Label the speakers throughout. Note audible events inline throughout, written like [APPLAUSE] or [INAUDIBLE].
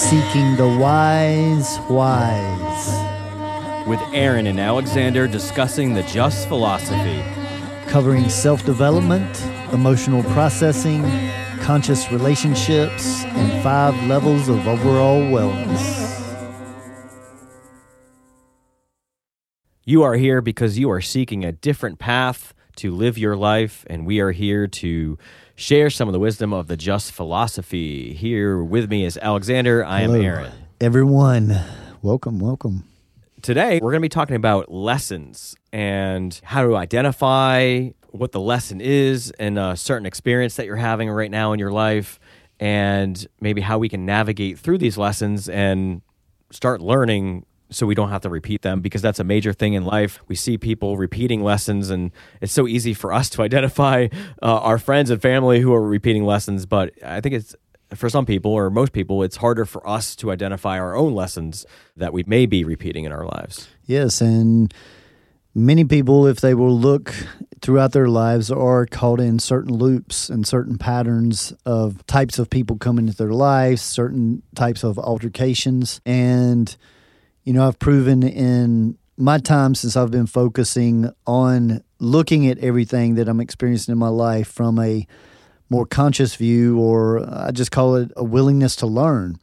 Speaker 1: Seeking the Wise Wise.
Speaker 2: with Aaron and Alexander discussing the just philosophy.
Speaker 1: covering self development, emotional processing, conscious relationships, and five levels of overall wellness.
Speaker 2: You are here because you are seeking a different path to live your life, and we are here to share some of the wisdom of the just philosophy. Here with me is Alexander. I am
Speaker 1: Hello,
Speaker 2: Aaron.
Speaker 1: Everyone, welcome, welcome.
Speaker 2: Today, we're going to be talking about lessons and how to identify what the lesson is in a certain experience that you're having right now in your life, and maybe how we can navigate through these lessons and start learning so we don't have to repeat them because that's a major thing in life. We see people repeating lessons, and it's so easy for us to [LAUGHS] identify uh, our friends and family who are repeating lessons. But I think it's for some people or most people, it's harder for us to identify our own lessons that we may be repeating in our lives.
Speaker 1: Yes, and many people, if they will look throughout their lives, are caught in certain loops and certain patterns of types of people coming into their lives, certain types of altercations. And, you know, I've proven in my time since I've been focusing on looking at everything that I'm experiencing in my life from a more conscious view, or I just call it a willingness to learn.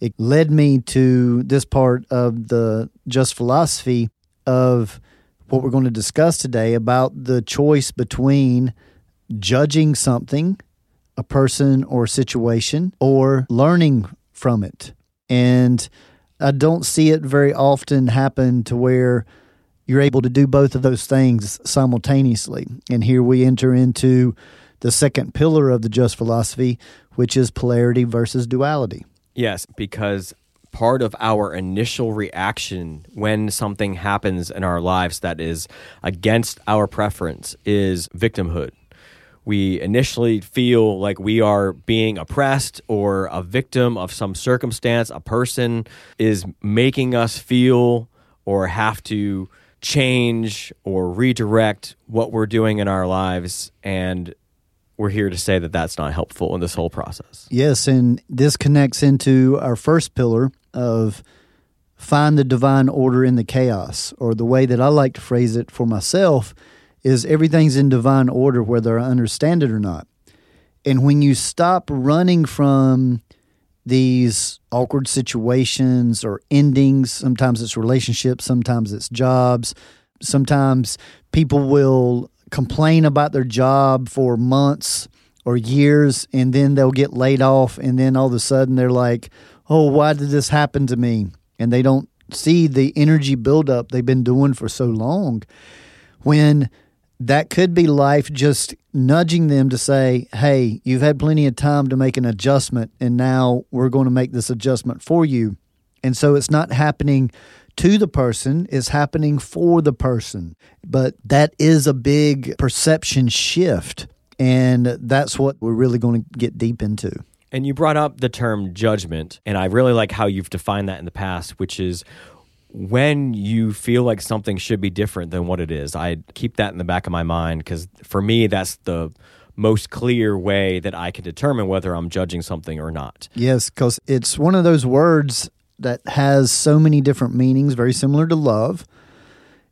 Speaker 1: It led me to this part of the just philosophy of what we're going to discuss today about the choice between judging something, a person or situation, or learning from it. And I don't see it very often happen to where you're able to do both of those things simultaneously. And here we enter into the second pillar of the just philosophy, which is polarity versus duality.
Speaker 2: Yes, because part of our initial reaction when something happens in our lives that is against our preference is victimhood. We initially feel like we are being oppressed or a victim of some circumstance. A person is making us feel or have to change or redirect what we're doing in our lives. And we're here to say that that's not helpful in this whole process.
Speaker 1: Yes, and this connects into our first pillar of find the divine order in the chaos, or the way that I like to phrase it for myself is everything's in divine order whether I understand it or not. And when you stop running from these awkward situations or endings, sometimes it's relationships, sometimes it's jobs, sometimes people will complain about their job for months or years and then they'll get laid off and then all of a sudden they're like, "Oh, why did this happen to me?" and they don't see the energy buildup they've been doing for so long when that could be life just nudging them to say, hey, you've had plenty of time to make an adjustment, and now we're going to make this adjustment for you. And so it's not happening to the person, it's happening for the person. But that is a big perception shift. And that's what we're really going to get deep into.
Speaker 2: And you brought up the term judgment, and I really like how you've defined that in the past, which is when you feel like something should be different than what it is. I keep that in the back of my mind because for me, that's the most clear way that I can determine whether I'm judging something or not.
Speaker 1: Yes, because it's one of those words that has so many different meanings, very similar to love.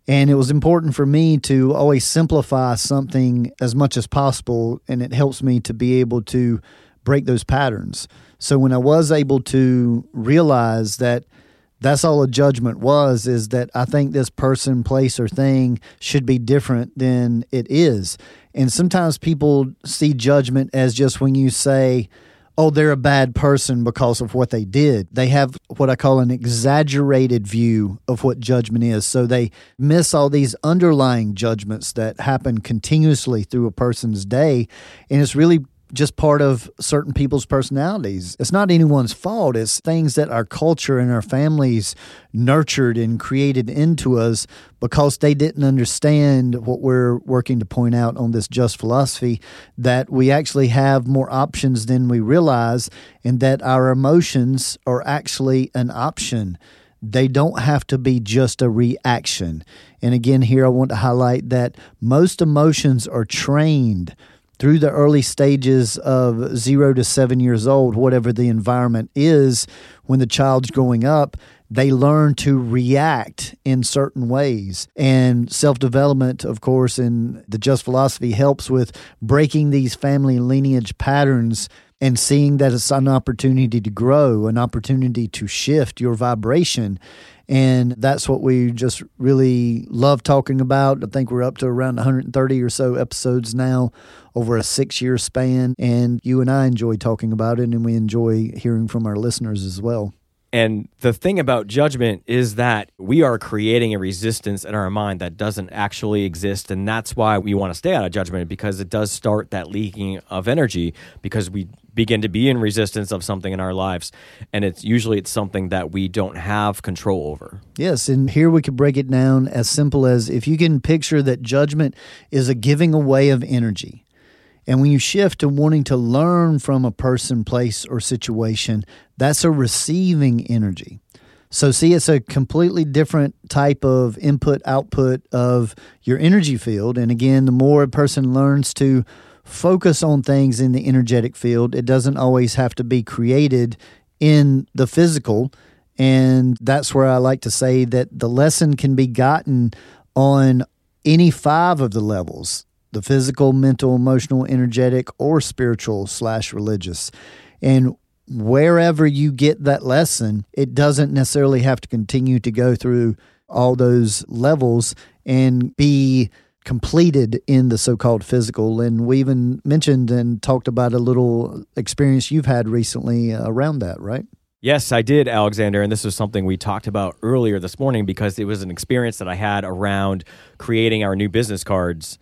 Speaker 1: And it was important for me to always simplify something as much as possible, and it helps me to be able to break those patterns. So when I was able to realize that that's all a judgment was is that I think this person, place, or thing should be different than it is. And sometimes people see judgment as just when you say, oh, they're a bad person because of what they did. They have what I call an exaggerated view of what judgment is. So they miss all these underlying judgments that happen continuously through a person's day. And it's really just part of certain people's personalities. It's not anyone's fault. It's things that our culture and our families nurtured and created into us because they didn't understand what we're working to point out on this just philosophy that we actually have more options than we realize and that our emotions are actually an option. They don't have to be just a reaction. And again, here I want to highlight that most emotions are trained through the early stages of zero to seven years old, whatever the environment is when the child's growing up, they learn to react in certain ways. And self development, of course, in the Just Philosophy helps with breaking these family lineage patterns and seeing that it's an opportunity to grow, an opportunity to shift your vibration. And that's what we just really love talking about. I think we're up to around 130 or so episodes now over a six year span. And you and I enjoy talking about it, and we enjoy hearing from our listeners as well.
Speaker 2: And the thing about judgment is that we are creating a resistance in our mind that doesn't actually exist. And that's why we want to stay out of judgment because it does start that leaking of energy because we begin to be in resistance of something in our lives. And it's usually it's something that we don't have control over.
Speaker 1: Yes. And here we could break it down as simple as if you can picture that judgment is a giving away of energy. And when you shift to wanting to learn from a person, place, or situation, that's a receiving energy. So, see, it's a completely different type of input output of your energy field. And again, the more a person learns to focus on things in the energetic field, it doesn't always have to be created in the physical. And that's where I like to say that the lesson can be gotten on any five of the levels the physical, mental, emotional, energetic, or spiritual slash religious. And wherever you get that lesson, it doesn't necessarily have to continue to go through all those levels and be completed in the so called physical. And we even mentioned and talked about a little experience you've had recently around that, right?
Speaker 2: Yes, I did, Alexander. And this was something we talked about earlier this morning because it was an experience that I had around creating our new business cards.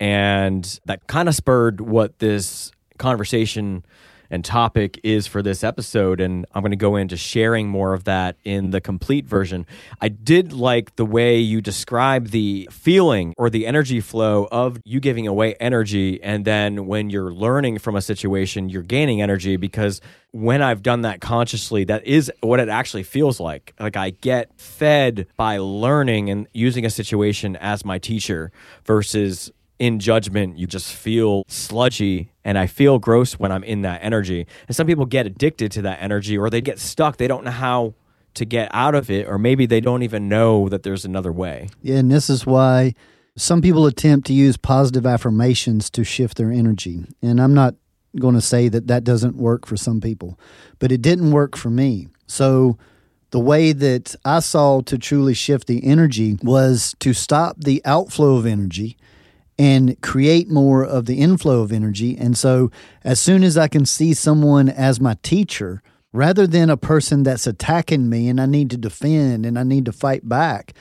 Speaker 2: And that kind of spurred what this conversation and topic is for this episode. And I'm going to go into sharing more of that in the complete version. I did like the way you describe the feeling or the energy flow of you giving away energy. And then when you're learning from a situation, you're gaining energy because when I've done that consciously, that is what it actually feels like. Like I get fed by learning and using a situation as my teacher versus in judgment, you just feel sludgy. And I feel gross when I'm in that energy. And some people get addicted to that energy or they get stuck. They don't know how to get out of it, or maybe they don't even know that there's another way.
Speaker 1: Yeah, and this is why some people attempt to use positive affirmations to shift their energy. And I'm not going to say that that doesn't work for some people, but it didn't work for me. So, the way that I saw to truly shift the energy was to stop the outflow of energy and create more of the inflow of energy. And so, as soon as I can see someone as my teacher, rather than a person that's attacking me and I need to defend and I need to fight back,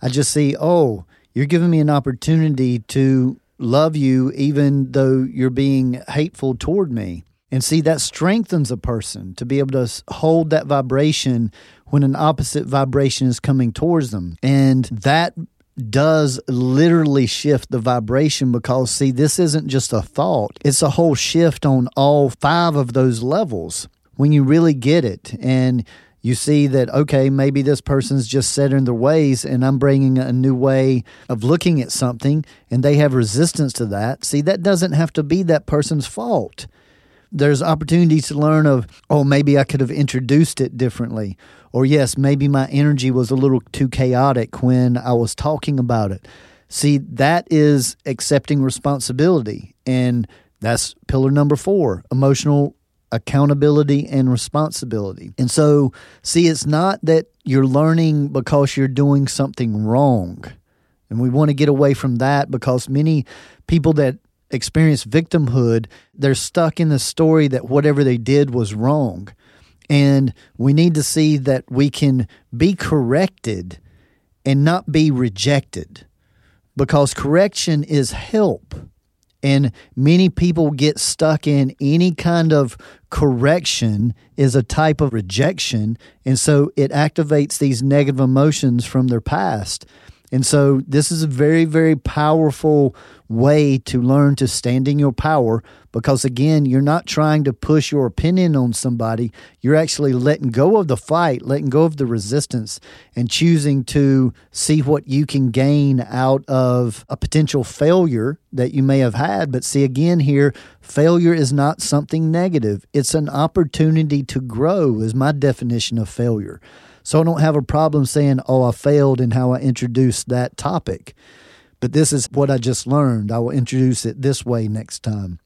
Speaker 1: I just see, oh, you're giving me an opportunity to love you even though you're being hateful toward me. And see, that strengthens a person to be able to hold that vibration when an opposite vibration is coming towards them. And that does literally shift the vibration because, see, this isn't just a thought, it's a whole shift on all five of those levels when you really get it. And you see that, okay, maybe this person's just set in their ways and I'm bringing a new way of looking at something and they have resistance to that. See, that doesn't have to be that person's fault. There's opportunities to learn of, oh, maybe I could have introduced it differently or, yes, maybe my energy was a little too chaotic when I was talking about it. See, that is accepting responsibility. And that's pillar number four emotional accountability and responsibility. And so, see, it's not that you're learning because you're doing something wrong. And we want to get away from that because many people that experience victimhood, they're stuck in the story that whatever they did was wrong. And we need to see that we can be corrected and not be rejected because correction is help. And many people get stuck in any kind of correction is a type of rejection. And so it activates these negative emotions from their past. And so this is a very, very powerful way to learn to stand in your power because, again, you're not trying to push your opinion on somebody. You're actually letting go of the fight, letting go of the resistance, and choosing to see what you can gain out of a potential failure that you may have had. But see, again, here, failure is not something negative, it's an opportunity to grow, is my definition of failure. So I don't have a problem saying, oh, I failed in how I introduced that topic. But this is what I just learned. I will introduce it this way next time.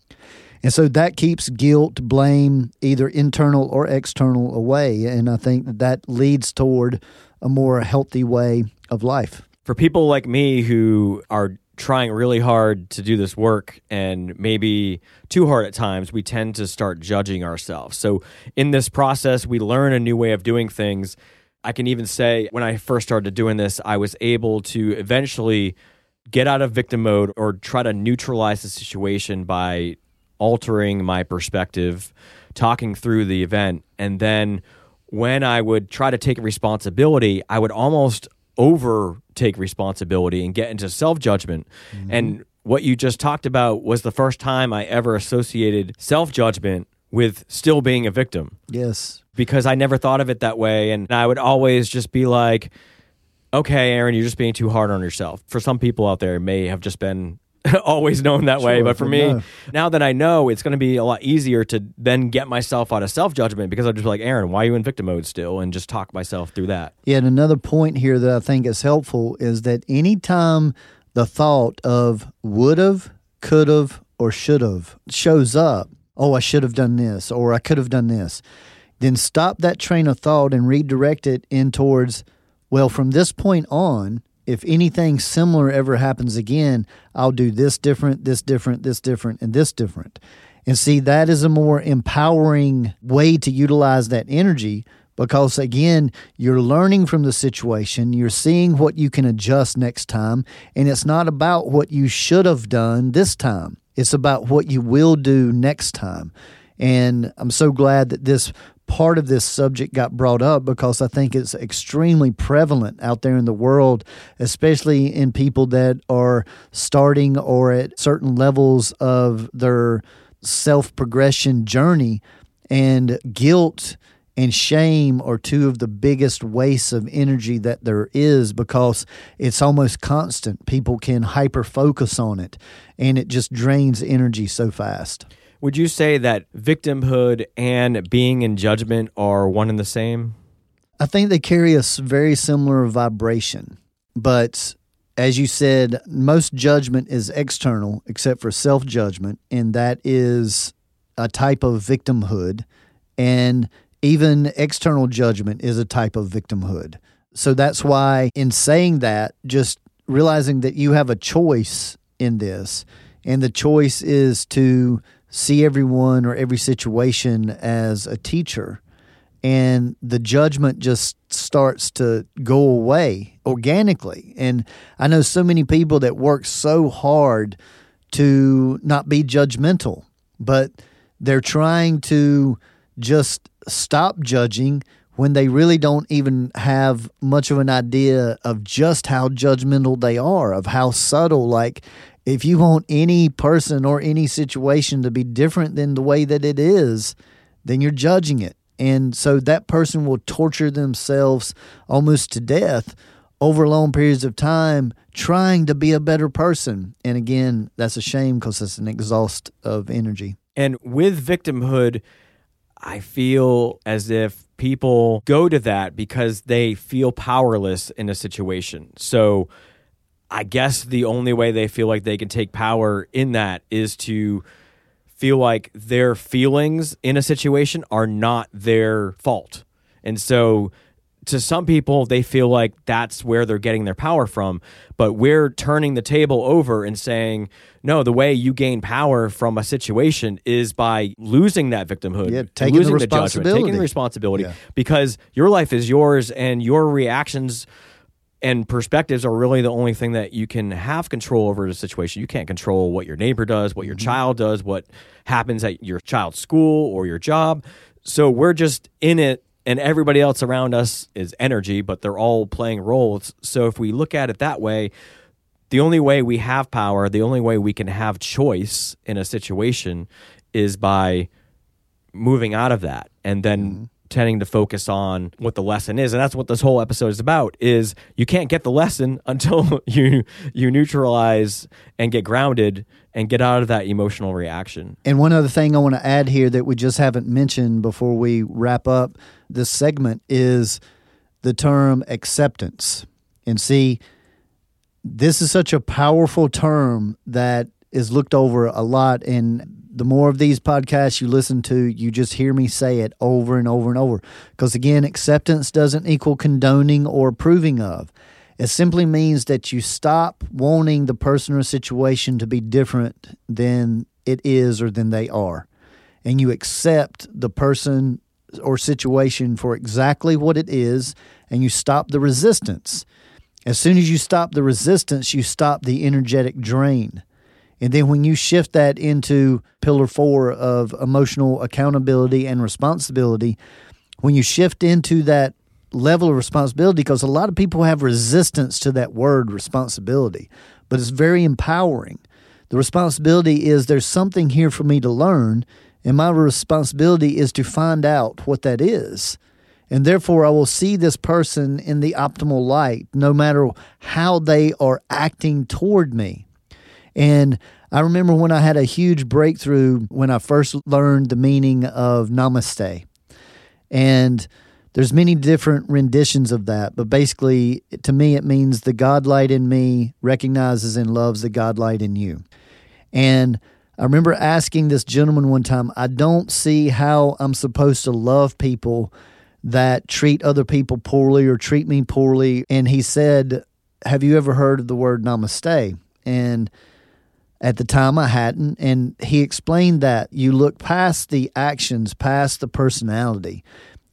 Speaker 1: And so that keeps guilt, blame, either internal or external, away. And I think that, that leads toward a more healthy way of life.
Speaker 2: For people like me who are trying really hard to do this work and maybe too hard at times, we tend to start judging ourselves. So in this process, we learn a new way of doing things I can even say when I first started doing this, I was able to eventually get out of victim mode or try to neutralize the situation by altering my perspective, talking through the event. And then when I would try to take responsibility, I would almost over take responsibility and get into self judgment. Mm-hmm. And what you just talked about was the first time I ever associated self judgment with still being a victim.
Speaker 1: Yes.
Speaker 2: Because I never thought of it that way. And I would always just be like, okay, Aaron, you're just being too hard on yourself. For some people out there, it may have just been [LAUGHS] always known that sure, way. But for me, know. now that I know, it's going to be a lot easier to then get myself out of self judgment because I'm just be like, Aaron, why are you in victim mode still? And just talk myself through that.
Speaker 1: Yeah. And another point here that I think is helpful is that anytime the thought of would have, could have, or should have shows up, oh, I should have done this or I could have done this, then stop that train of thought and redirect it in towards, well, from this point on, if anything similar ever happens again, I'll do this different, this different, this different, and this different. And see, that is a more empowering way to utilize that energy because, again, you're learning from the situation, you're seeing what you can adjust next time, and it's not about what you should have done this time. It's about what you will do next time. And I'm so glad that this part of this subject got brought up because I think it's extremely prevalent out there in the world, especially in people that are starting or at certain levels of their self progression journey. And guilt and shame are two of the biggest wastes of energy that there is because it's almost constant. People can hyper focus on it and it just drains energy so fast.
Speaker 2: Would you say that victimhood and being in judgment are one and the same?
Speaker 1: I think they carry a very similar vibration, but as you said, most judgment is external except for self judgment, and that is a type of victimhood. And even external judgment is a type of victimhood. So that's why, in saying that, just realizing that you have a choice in this, and the choice is to see everyone or every situation as a teacher, and the judgment just starts to go away organically. And I know so many people that work so hard to not be judgmental, but they're trying to just stop judging when they really don't even have much of an idea of just how judgmental they are, of how subtle. Like, if you want any person or any situation to be different than the way that it is, then you're judging it. And so that person will torture themselves almost to death over long periods of time trying to be a better person. And again, that's a shame because it's an exhaust of energy.
Speaker 2: And with victimhood, I feel as if people go to that because they feel powerless in a situation. So I guess the only way they feel like they can take power in that is to feel like their feelings in a situation are not their fault. And so to some people, they feel like that's where they're getting their power from. But we're turning the table over and saying, no, the way you gain power from a situation is by losing that victimhood,
Speaker 1: yeah, taking
Speaker 2: losing
Speaker 1: the,
Speaker 2: the judgment, taking the responsibility, yeah. because your life is yours and your reactions and perspectives are really the only thing that you can have control over the situation. You can't control what your neighbor does, what your mm-hmm. child does, what happens at your child's school or your job. So we're just in it and everybody else around us is energy, but they're all playing roles. So if we look at it that way, the only way we have power, the only way we can have choice in a situation is by moving out of that and then mm-hmm. Tending to focus on what the lesson is and that's what this whole episode is about is you can't get the lesson [LAUGHS] until you you neutralize and get grounded and get out of that emotional reaction.
Speaker 1: And one other thing i want to add here that we just haven't mentioned before we wrap up this segment is the term acceptance. And see this is such a powerful term that is looked over a lot and the more of these podcasts you listen to, you just hear me say it over and over and over. Because again, acceptance doesn't equal condoning or approving of. It simply means that you stop wanting the person or situation to be different than it is or than they are. And you accept the person or situation for exactly what it is, and you stop the resistance. As soon as you stop the resistance, you stop the energetic drain. And then when you shift that into pillar four of emotional accountability and responsibility, when you shift into that level of responsibility, because a lot of people have resistance to that word responsibility, but it's very empowering. The responsibility is there's something here for me to learn, and my responsibility is to find out what that is. And therefore, I will see this person in the optimal light, no matter how they are acting toward me. And I remember when I had a huge breakthrough when I first learned the meaning of namaste. And there's many different renditions of that, but basically to me it means the God light in me recognizes and loves the God light in you. And I remember asking this gentleman one time, I don't see how I'm supposed to love people that treat other people poorly or treat me poorly. And he said, Have you ever heard of the word namaste? And at the time, I hadn't. And he explained that you look past the actions, past the personality,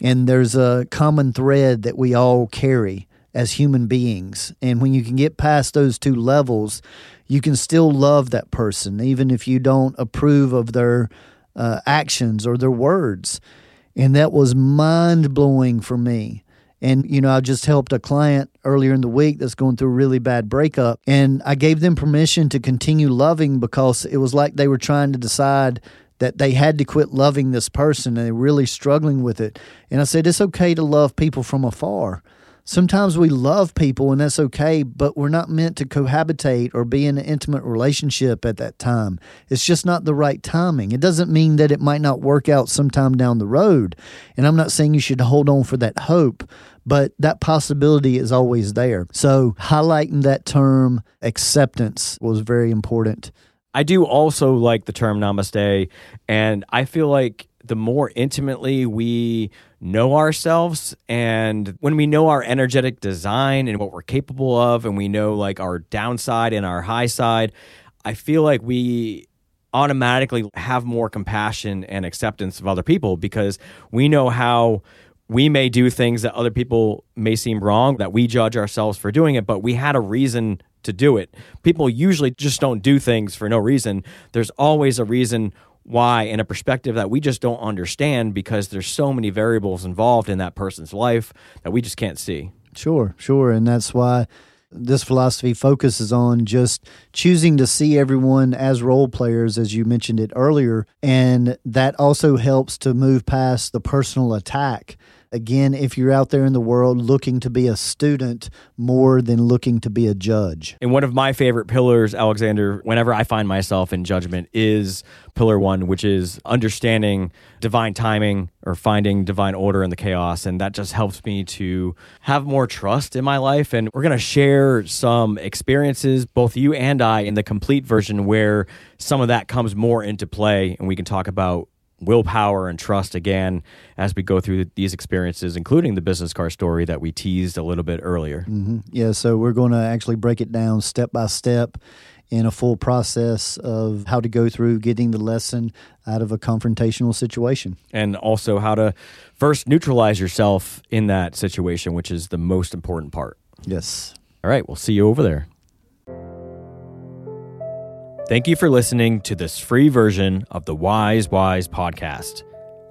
Speaker 1: and there's a common thread that we all carry as human beings. And when you can get past those two levels, you can still love that person, even if you don't approve of their uh, actions or their words. And that was mind blowing for me. And, you know, I just helped a client earlier in the week that's going through a really bad breakup. And I gave them permission to continue loving because it was like they were trying to decide that they had to quit loving this person and they're really struggling with it. And I said, it's okay to love people from afar. Sometimes we love people and that's okay, but we're not meant to cohabitate or be in an intimate relationship at that time. It's just not the right timing. It doesn't mean that it might not work out sometime down the road. And I'm not saying you should hold on for that hope, but that possibility is always there. So highlighting that term acceptance was very important.
Speaker 2: I do also like the term namaste, and I feel like the more intimately we know ourselves and when we know our energetic design and what we're capable of and we know like our downside and our high side i feel like we automatically have more compassion and acceptance of other people because we know how we may do things that other people may seem wrong that we judge ourselves for doing it but we had a reason to do it. People usually just don't do things for no reason. There's always a reason why in a perspective that we just don't understand because there's so many variables involved in that person's life that we just can't see.
Speaker 1: Sure, sure. And that's why this philosophy focuses on just choosing to see everyone as role players, as you mentioned it earlier. And that also helps to move past the personal attack Again, if you're out there in the world looking to be a student more than looking to be a judge.
Speaker 2: And one of my favorite pillars, Alexander, whenever I find myself in judgment, is pillar one, which is understanding divine timing or finding divine order in the chaos. And that just helps me to have more trust in my life. And we're going to share some experiences, both you and I, in the complete version where some of that comes more into play. And we can talk about willpower and trust again as we go through these experiences, including the business car story that we teased a little bit earlier.
Speaker 1: Mm-hmm. Yeah, so we're going to actually break it down step by step in a full process of how to go through getting the lesson out of a confrontational situation.
Speaker 2: And also how to first neutralize yourself in that situation, which is the most important part.
Speaker 1: Yes.
Speaker 2: All right, we'll see you over there. Thank you for listening to this free version of the Wise Wise podcast.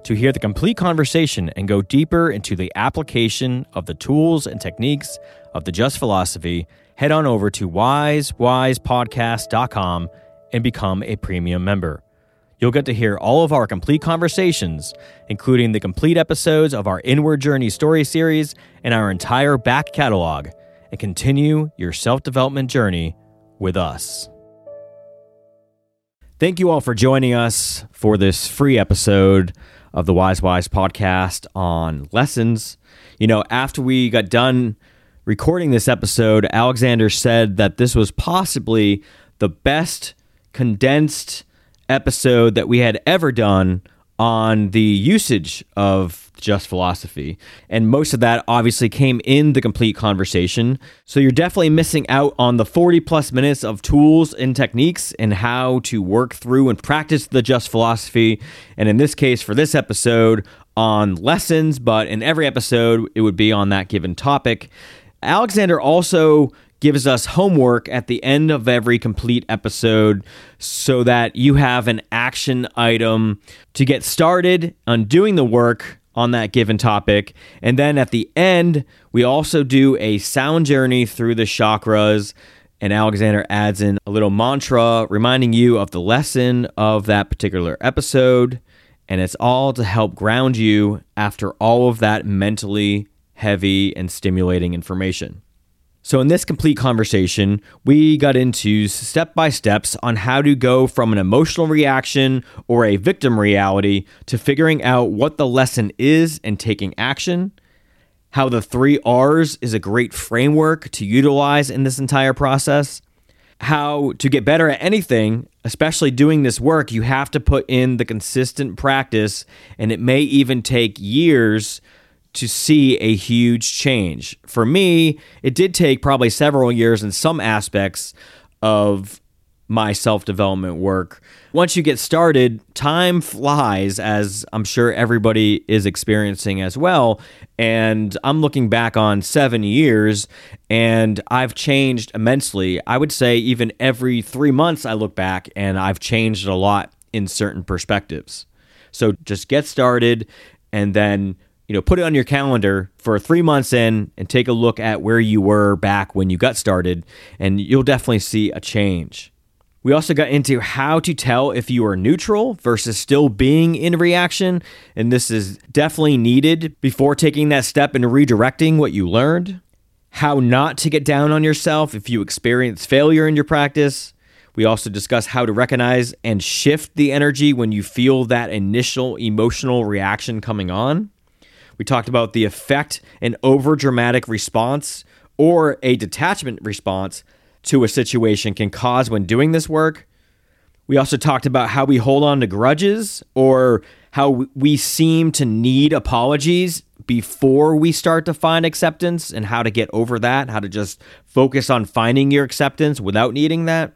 Speaker 2: To hear the complete conversation and go deeper into the application of the tools and techniques of the Just Philosophy, head on over to wisewisepodcast.com and become a premium member. You'll get to hear all of our complete conversations, including the complete episodes of our Inward Journey story series and our entire back catalog, and continue your self development journey with us. Thank you all for joining us for this free episode of the Wise Wise podcast on lessons. You know, after we got done recording this episode, Alexander said that this was possibly the best condensed episode that we had ever done on the usage of just philosophy. And most of that obviously came in the complete conversation. So you're definitely missing out on the 40 plus minutes of tools and techniques and how to work through and practice the just philosophy. And in this case, for this episode, on lessons, but in every episode, it would be on that given topic. Alexander also gives us homework at the end of every complete episode so that you have an action item to get started on doing the work on that given topic. And then at the end, we also do a sound journey through the chakras. And Alexander adds in a little mantra reminding you of the lesson of that particular episode. And it's all to help ground you after all of that mentally heavy and stimulating information. So, in this complete conversation, we got into step by steps on how to go from an emotional reaction or a victim reality to figuring out what the lesson is and taking action. How the three R's is a great framework to utilize in this entire process. How to get better at anything, especially doing this work, you have to put in the consistent practice, and it may even take years to see a huge change. For me, it did take probably several years in some aspects of my self development work. Once you get started, time flies, as I'm sure everybody is experiencing as well. And I'm looking back on seven years and I've changed immensely. I would say even every three months, I look back and I've changed a lot in certain perspectives. So just get started and then you know, put it on your calendar for three months in and take a look at where you were back when you got started, and you'll definitely see a change. We also got into how to tell if you are neutral versus still being in reaction, and this is definitely needed before taking that step and redirecting what you learned. How not to get down on yourself if you experience failure in your practice. We also discuss how to recognize and shift the energy when you feel that initial emotional reaction coming on. We talked about the effect an over dramatic response or a detachment response to a situation can cause when doing this work. We also talked about how we hold on to grudges or how we seem to need apologies before we start to find acceptance and how to get over that, how to just focus on finding your acceptance without needing that.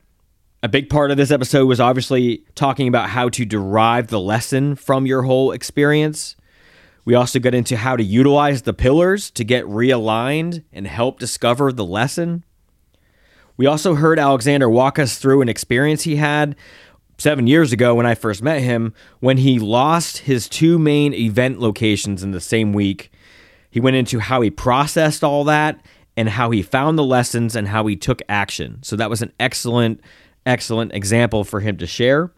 Speaker 2: A big part of this episode was obviously talking about how to derive the lesson from your whole experience. We also get into how to utilize the pillars to get realigned and help discover the lesson. We also heard Alexander walk us through an experience he had seven years ago when I first met him when he lost his two main event locations in the same week. He went into how he processed all that and how he found the lessons and how he took action. So that was an excellent, excellent example for him to share.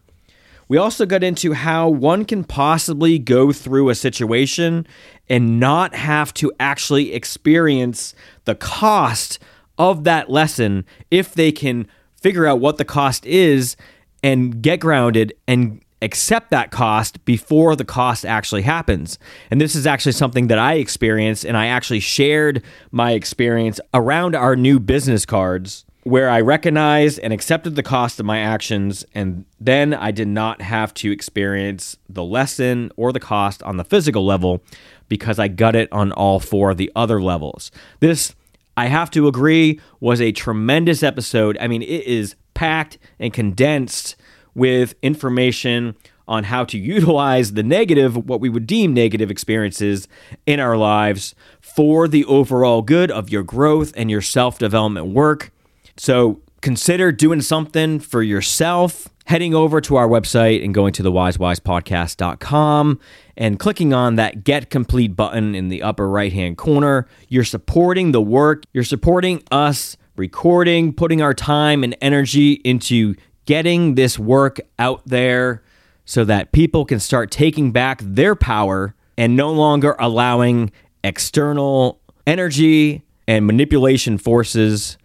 Speaker 2: We also got into how one can possibly go through a situation and not have to actually experience the cost of that lesson if they can figure out what the cost is and get grounded and accept that cost before the cost actually happens. And this is actually something that I experienced, and I actually shared my experience around our new business cards where I recognized and accepted the cost of my actions, and then I did not have to experience the lesson or the cost on the physical level because I got it on all four of the other levels. This, I have to agree, was a tremendous episode. I mean, it is packed and condensed with information on how to utilize the negative, what we would deem negative experiences in our lives for the overall good of your growth and your self development work. So consider doing something for yourself, heading over to our website and going to the wisewisepodcast.com and clicking on that get complete button in the upper right hand corner. You're supporting the work, you're supporting us recording, putting our time and energy into getting this work out there so that people can start taking back their power and no longer allowing external energy and manipulation forces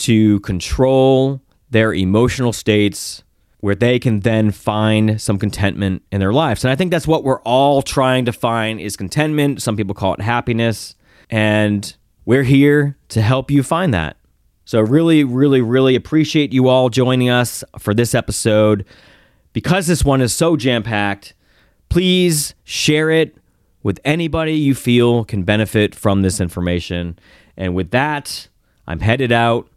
Speaker 2: to control their emotional states where they can then find some contentment in their lives. And I think that's what we're all trying to find is contentment. Some people call it happiness, and we're here to help you find that. So really really really appreciate you all joining us for this episode. Because this one is so jam-packed, please share it with anybody you feel can benefit from this information. And with that, I'm headed out.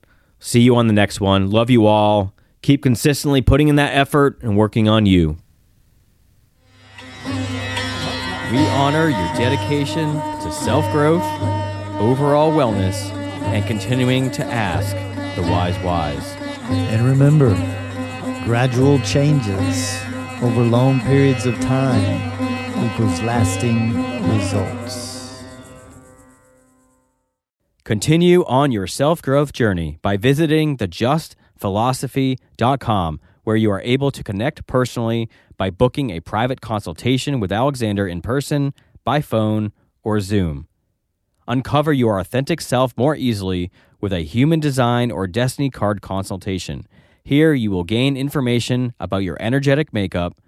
Speaker 2: See you on the next one. Love you all. Keep consistently putting in that effort and working on you. We honor your dedication to self growth, overall wellness, and continuing to ask the wise wise.
Speaker 1: And remember, gradual changes over long periods of time equals lasting results.
Speaker 2: Continue on your self growth journey by visiting thejustphilosophy.com, where you are able to connect personally by booking a private consultation with Alexander in person, by phone, or Zoom. Uncover your authentic self more easily with a human design or destiny card consultation. Here, you will gain information about your energetic makeup,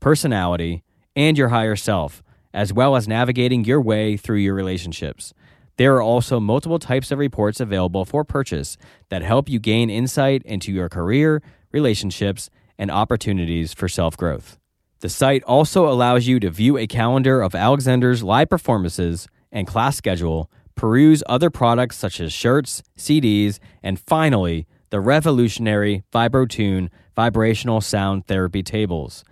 Speaker 2: personality, and your higher self, as well as navigating your way through your relationships. There are also multiple types of reports available for purchase that help you gain insight into your career, relationships, and opportunities for self growth. The site also allows you to view a calendar of Alexander's live performances and class schedule, peruse other products such as shirts, CDs, and finally, the revolutionary VibroTune vibrational sound therapy tables.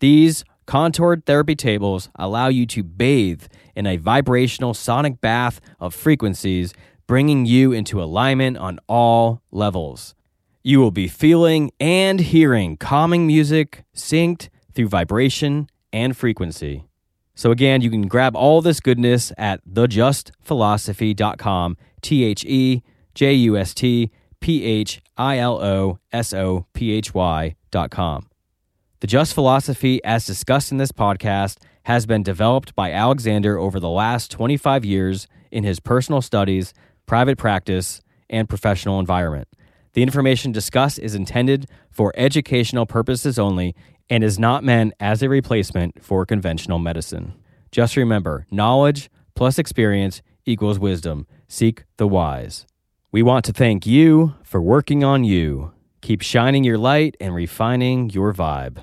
Speaker 2: These contoured therapy tables allow you to bathe in a vibrational sonic bath of frequencies, bringing you into alignment on all levels. You will be feeling and hearing calming music synced through vibration and frequency. So again, you can grab all this goodness at thejustphilosophy.com, T H E J U S T P H I L O S O P H Y.com. The Just Philosophy, as discussed in this podcast, has been developed by Alexander over the last 25 years in his personal studies, private practice, and professional environment. The information discussed is intended for educational purposes only and is not meant as a replacement for conventional medicine. Just remember knowledge plus experience equals wisdom. Seek the wise. We want to thank you for working on you. Keep shining your light and refining your vibe.